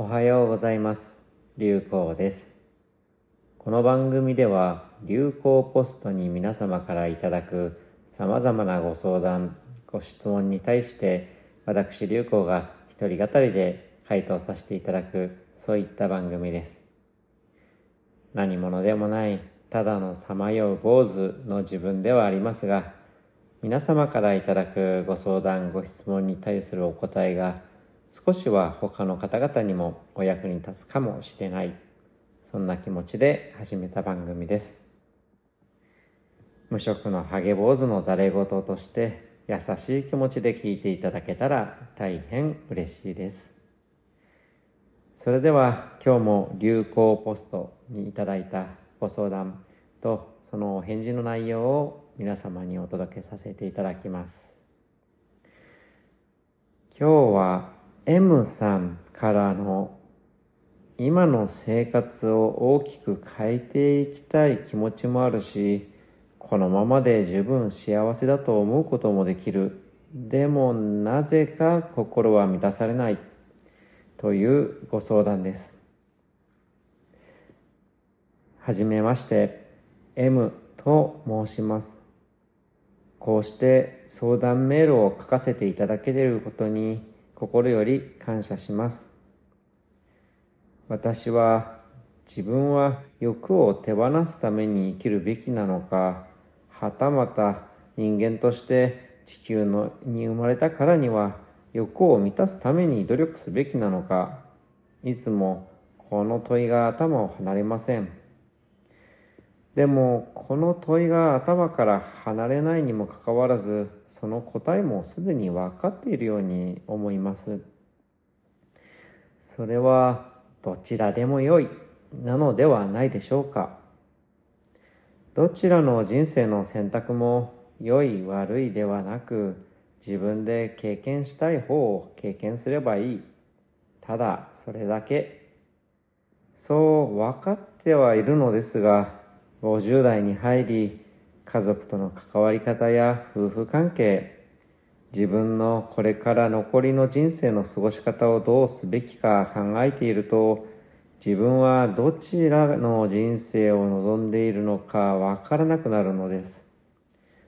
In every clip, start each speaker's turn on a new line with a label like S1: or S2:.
S1: おはようございます。流行です。この番組では流行ポストに皆様からいただく様々なご相談、ご質問に対して私流行が一人語りで回答させていただくそういった番組です。何者でもないただのさまよう坊主の自分ではありますが皆様からいただくご相談ご質問に対するお答えが少しは他の方々にもお役に立つかもしれない。そんな気持ちで始めた番組です。無職のハゲ坊主のざれ言として優しい気持ちで聞いていただけたら大変嬉しいです。それでは今日も流行ポストにいただいたご相談とそのお返事の内容を皆様にお届けさせていただきます。今日は M さんからの今の生活を大きく変えていきたい気持ちもあるしこのままで十分幸せだと思うこともできる。でもなぜか心は満たされない。というご相談です。はじめまして。M と申します。こうして相談メールを書かせていただけていることに心より感謝します。私は自分は欲を手放すために生きるべきなのかはたまた人間として地球のに生まれたからには欲を満たすために努力すべきなのかいつもこの問いが頭を離れません。でもこの問いが頭から離れないにもかかわらずその答えもすでに分かっているように思います。それはどちらでもよいなのではないでしょうか。どちらの人生の選択も良い悪いではなく自分で経験したい方を経験すればいい。ただそれだけ。そう分かってはいるのですが50代に入り家族との関わり方や夫婦関係自分のこれから残りの人生の過ごし方をどうすべきか考えていると自分はどちらの人生を望んでいるのかわからなくなるのです。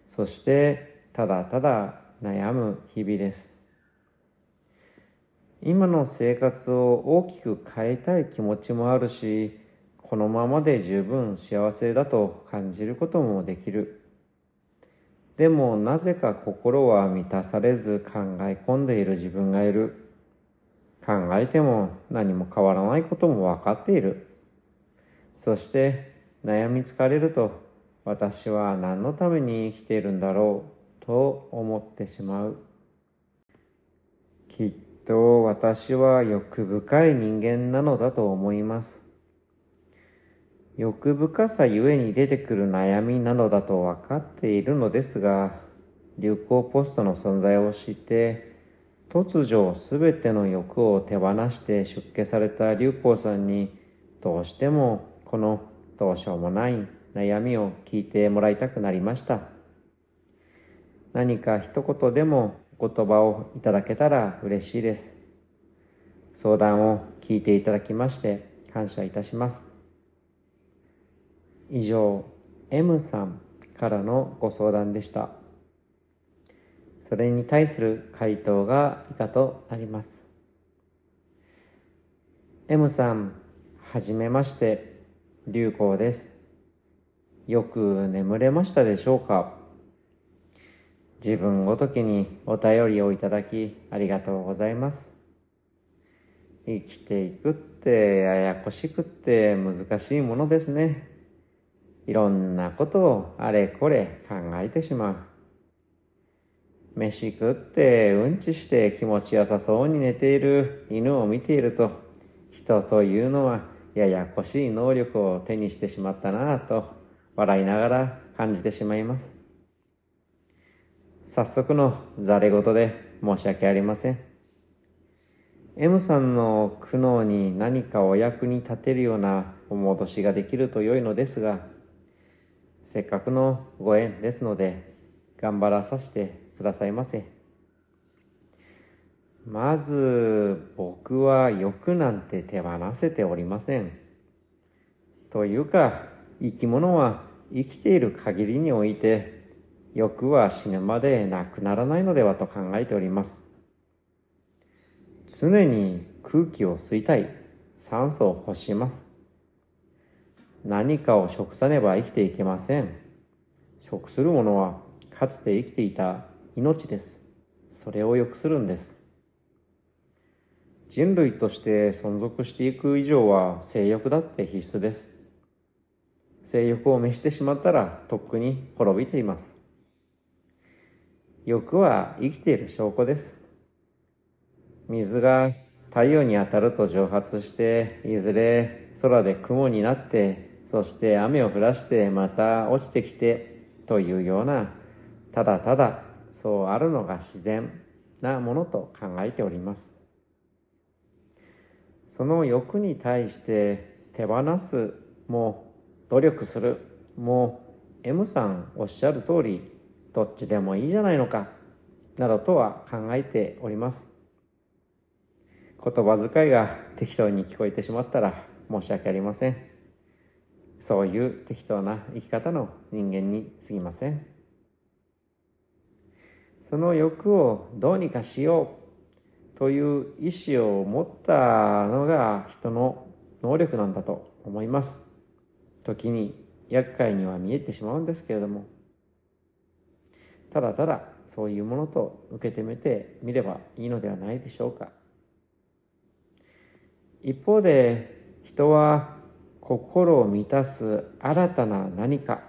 S1: そしてただただ悩む日々です。今の生活を大きく変えたい気持ちもあるしこのままで十分幸せだと感じることもできる。でもなぜか心は満たされず考え込んでいる自分がいる。考えても何も変わらないことも分かっている。そして悩み疲れると私は何のために生きているんだろうと思ってしまう。きっと私は欲深い人間なのだと思います。欲深さゆえに出てくる悩みなのだと分かっているのですが流行ポストの存在を知って突如すべての欲を手放して出家された流行さんにどうしてもこのどうしようもない悩みを聞いてもらいたくなりました。何か一言でもお言葉をいただけたら嬉しいです。相談を聞いていただきまして感謝いたします。以上 M さんからのご相談でした。それに対する回答が以下となります。M さんはじめまして。流行です。よく眠れましたでしょうか？自分ごときにお便りをいただきありがとうございます。生きていくってややこしくって難しいものですね。いろんなことをあれこれ考えてしまう。飯食ってうんちして気持ちよさそうに寝ている犬を見ていると、人というのはややこしい能力を手にしてしまったなぁと笑いながら感じてしまいます。早速のざれ言で申し訳ありません。M さんの苦悩に何かお役に立てるようなお戻しができると良いのですが、せっかくのご縁ですので、頑張らさせてくださいませ。まず僕は欲なんて手放せておりません。というか生き物は生きている限りにおいて欲は死ぬまでなくならないのではと考えております。常に空気を吸いたい、酸素を欲します。何かを食さねば生きていけません。食するものはかつて生きていた命です。それを良くするんです。人類として存続していく以上は性欲だって必須です。性欲を召してしまったらとっくに滅びています。欲は生きている証拠です。水が太陽に当たると蒸発して、いずれ空で雲になって、そして雨を降らしてまた落ちてきてというような、ただただそうあるのが自然なものと考えております。その欲に対して手放すも努力する。も M さんおっしゃる通りどっちでもいいじゃないのかなどとは考えております。言葉遣いが適当に聞こえてしまったら申し訳ありません。そういう適当な生き方の人間にすぎませんその欲をどうにかしようという意志を持ったのが人の能力なんだと思います。時に厄介には見えてしまうんですけれども、ただただそういうものと受け止めてみればいいのではないでしょうか。一方で人は心を満たす新たな何か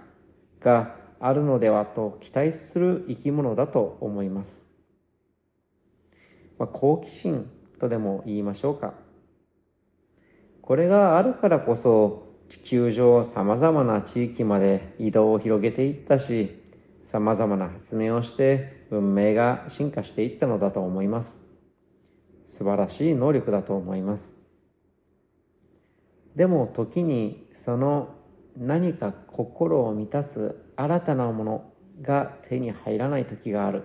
S1: があるのではと期待する生き物だと思います。まあ、好奇心とでも言いましょうか。これがあるからこそ地球上様々な地域まで移動を広げていったし、様々な発明をして文明が進化していったのだと思います。素晴らしい能力だと思います。でも時にその何か心を満たす新たなものが手に入らない時がある。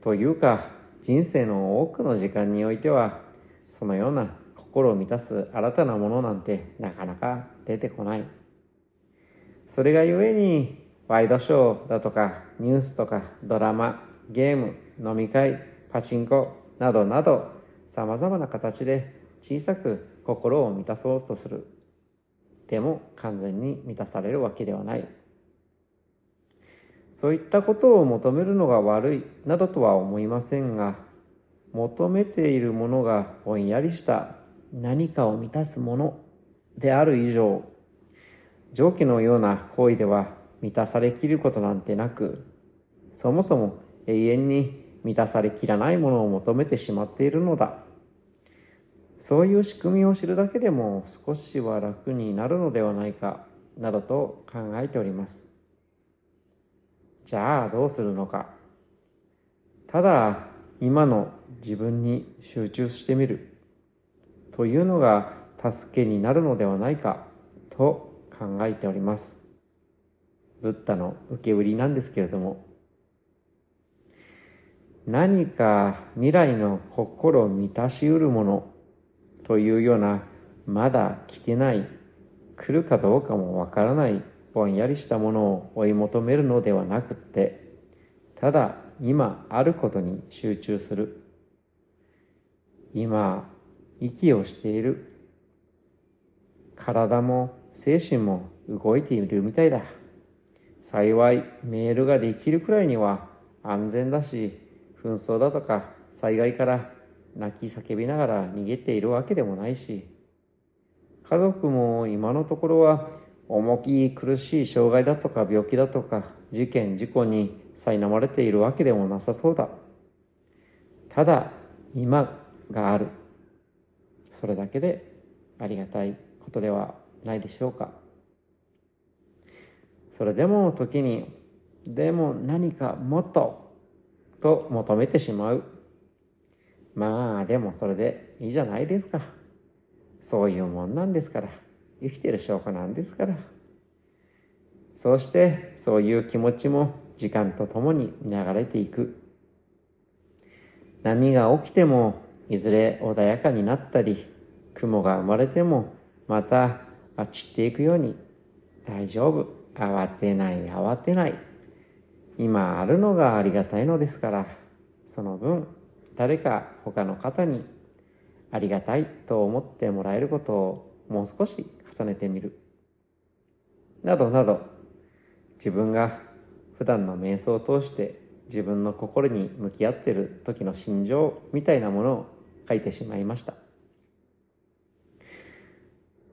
S1: というか、人生の多くの時間においてはそのような心を満たす新たなものなんてなかなか出てこないそれがゆえにワイドショーだとかニュースとかドラマゲーム飲み会パチンコなどなど様々な形で小さく心を満たそうとする。でも完全に満たされるわけではない。そういったことを求めるのが悪い。などとは思いませんが、求めているものがぼんやりした。何かを満たすものである以上、上記のような行為では満たされきることなんてなく、そもそも永遠に満たされきらないものを求めてしまっているのだ。そういう仕組みを知るだけでも少しは楽になるのではないか、などと考えております。じゃあどうするのか。ただ今の自分に集中してみるというのが助けになるのではないかと考えております。ブッダの受け売りなんですけれども何か未来の心を満たしうるものというようなまだ来てない来るかどうかもわからないぼんやりしたものを追い求めるのではなくってただ今あることに集中する。今息をしている。体も精神も動いているみたいだ。幸いメールができるくらいには安全だし紛争だとか災害から泣き叫びながら逃げているわけでもないし家族も今のところは重き苦しい障害だとか病気だとか事件事故に苛まれているわけでもなさそうだ。ただ今がある。それだけでありがたいことではないでしょうか。それでも時にでも何かもっとと求めてしまう。まあでもそれでいいじゃないですかそういうもんなんですから。生きてる証拠なんですから。そうしてそういう気持ちも時間とともに流れていく。波が起きてもいずれ穏やかになったり雲が生まれてもまた散っていくように大丈夫慌てない慌てない今あるのがありがたいのですからその分誰か他の方にありがたいと思ってもらえることをもう少し重ねてみる。などなど自分が普段の瞑想を通して自分の心に向き合っている時の心情みたいなものを書いてしまいました。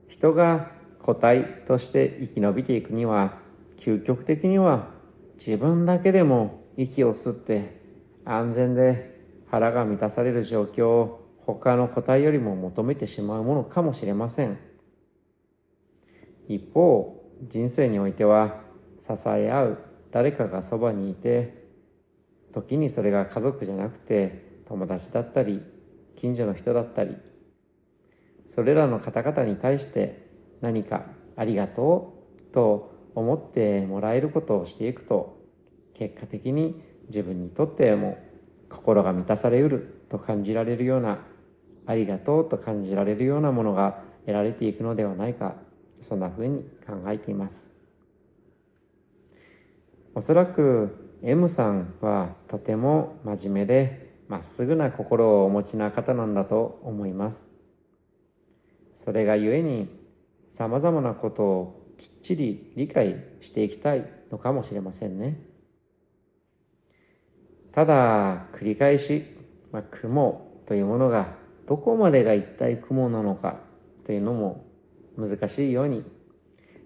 S1: 人が個体として生き延びていくには究極的には自分だけでも息を吸って安全で腹が満たされる状況を他の個体よりも求めてしまうものかもしれません。一方人生においては支え合う誰かがそばにいて時にそれが家族じゃなくて友達だったり近所の人だったりそれらの方々に対して何かありがとうと思ってもらえることをしていくと結果的に自分にとっても心が満たされうると感じられるようなありがとうと感じられるようなものが得られていくのではないかそんなふうに考えています。おそらく M さんはとても真面目でまっすぐな心をお持ちな方なんだと思います。それがゆえにさまざまなことをきっちり理解していきたいのかもしれませんね。ただ繰り返し、まあ、雲というものがどこまでが一体雲なのかというのも難しいように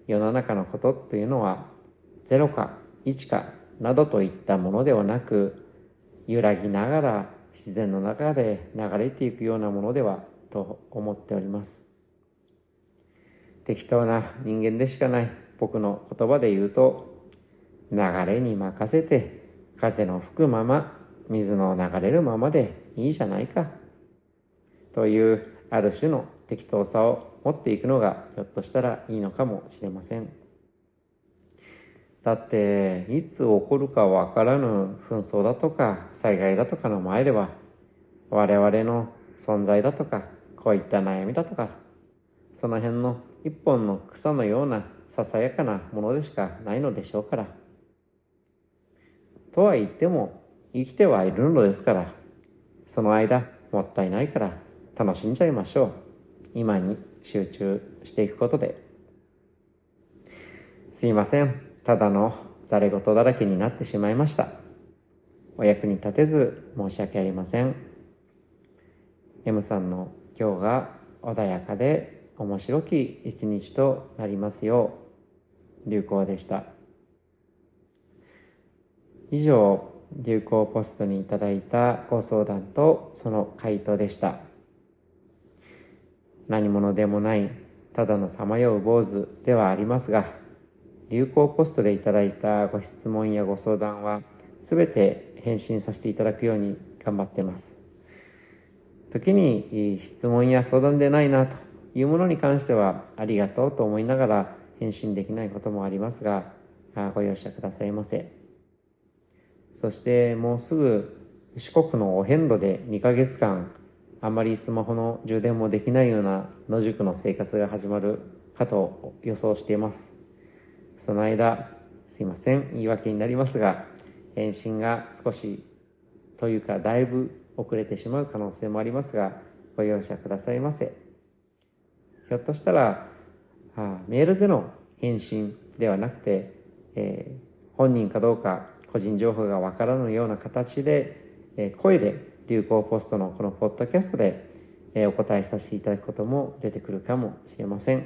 S1: 世の中のことというのは0か1かなどといったものではなく揺らぎながら自然の中で流れていくようなものではと思っております。適当な人間でしかない僕の言葉で言うと流れに任せて風の吹くまま水の流れるままでいいじゃないかというある種の適当さを持っていくのがひょっとしたらいいのかもしれません。だっていつ起こるかわからぬ紛争だとか災害だとかの前では我々の存在だとかこういった悩みだとかその辺の一本の草のようなささやかなものでしかないのでしょうから。とは言っても生きてはいるのですからその間もったいないから楽しんじゃいましょう今に集中していくことですいませんただのざれ言だらけになってしまいました。お役に立てず申し訳ありません。M さんの今日が穏やかで面白き一日となりますよう、流行でした。以上、流行ポストにいただいたご相談とその回答でした。何者でもないただのさまよう坊主ではありますが、流行ポストでいただいたご質問やご相談は全て返信させていただくように頑張ってます。時に質問や相談でないなというものに関してはありがとうと思いながら返信できないこともありますが、ご容赦くださいませ。そしてもうすぐ四国のお遍路で2ヶ月間あまりスマホの充電もできないような野宿の生活が始まるかと予想しています。その間、すいません、言い訳になりますが、返信が少し、というかだいぶ遅れてしまう可能性もありますが、ご容赦くださいませ。ひょっとしたら、あメールでの返信ではなくて、えー、本人かどうか個人情報がわからぬような形で、え、声で流行ポストのこのポッドキャストで、え、お答えさせていただくことも出てくるかもしれません。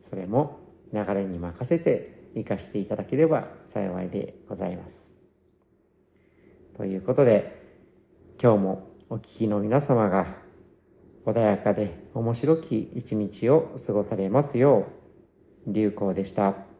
S1: それも流れに任せて生かしていただければ幸いでございます。ということで、今日もお聞きの皆様が穏やかで面白き一日を過ごされますよう、流行でした。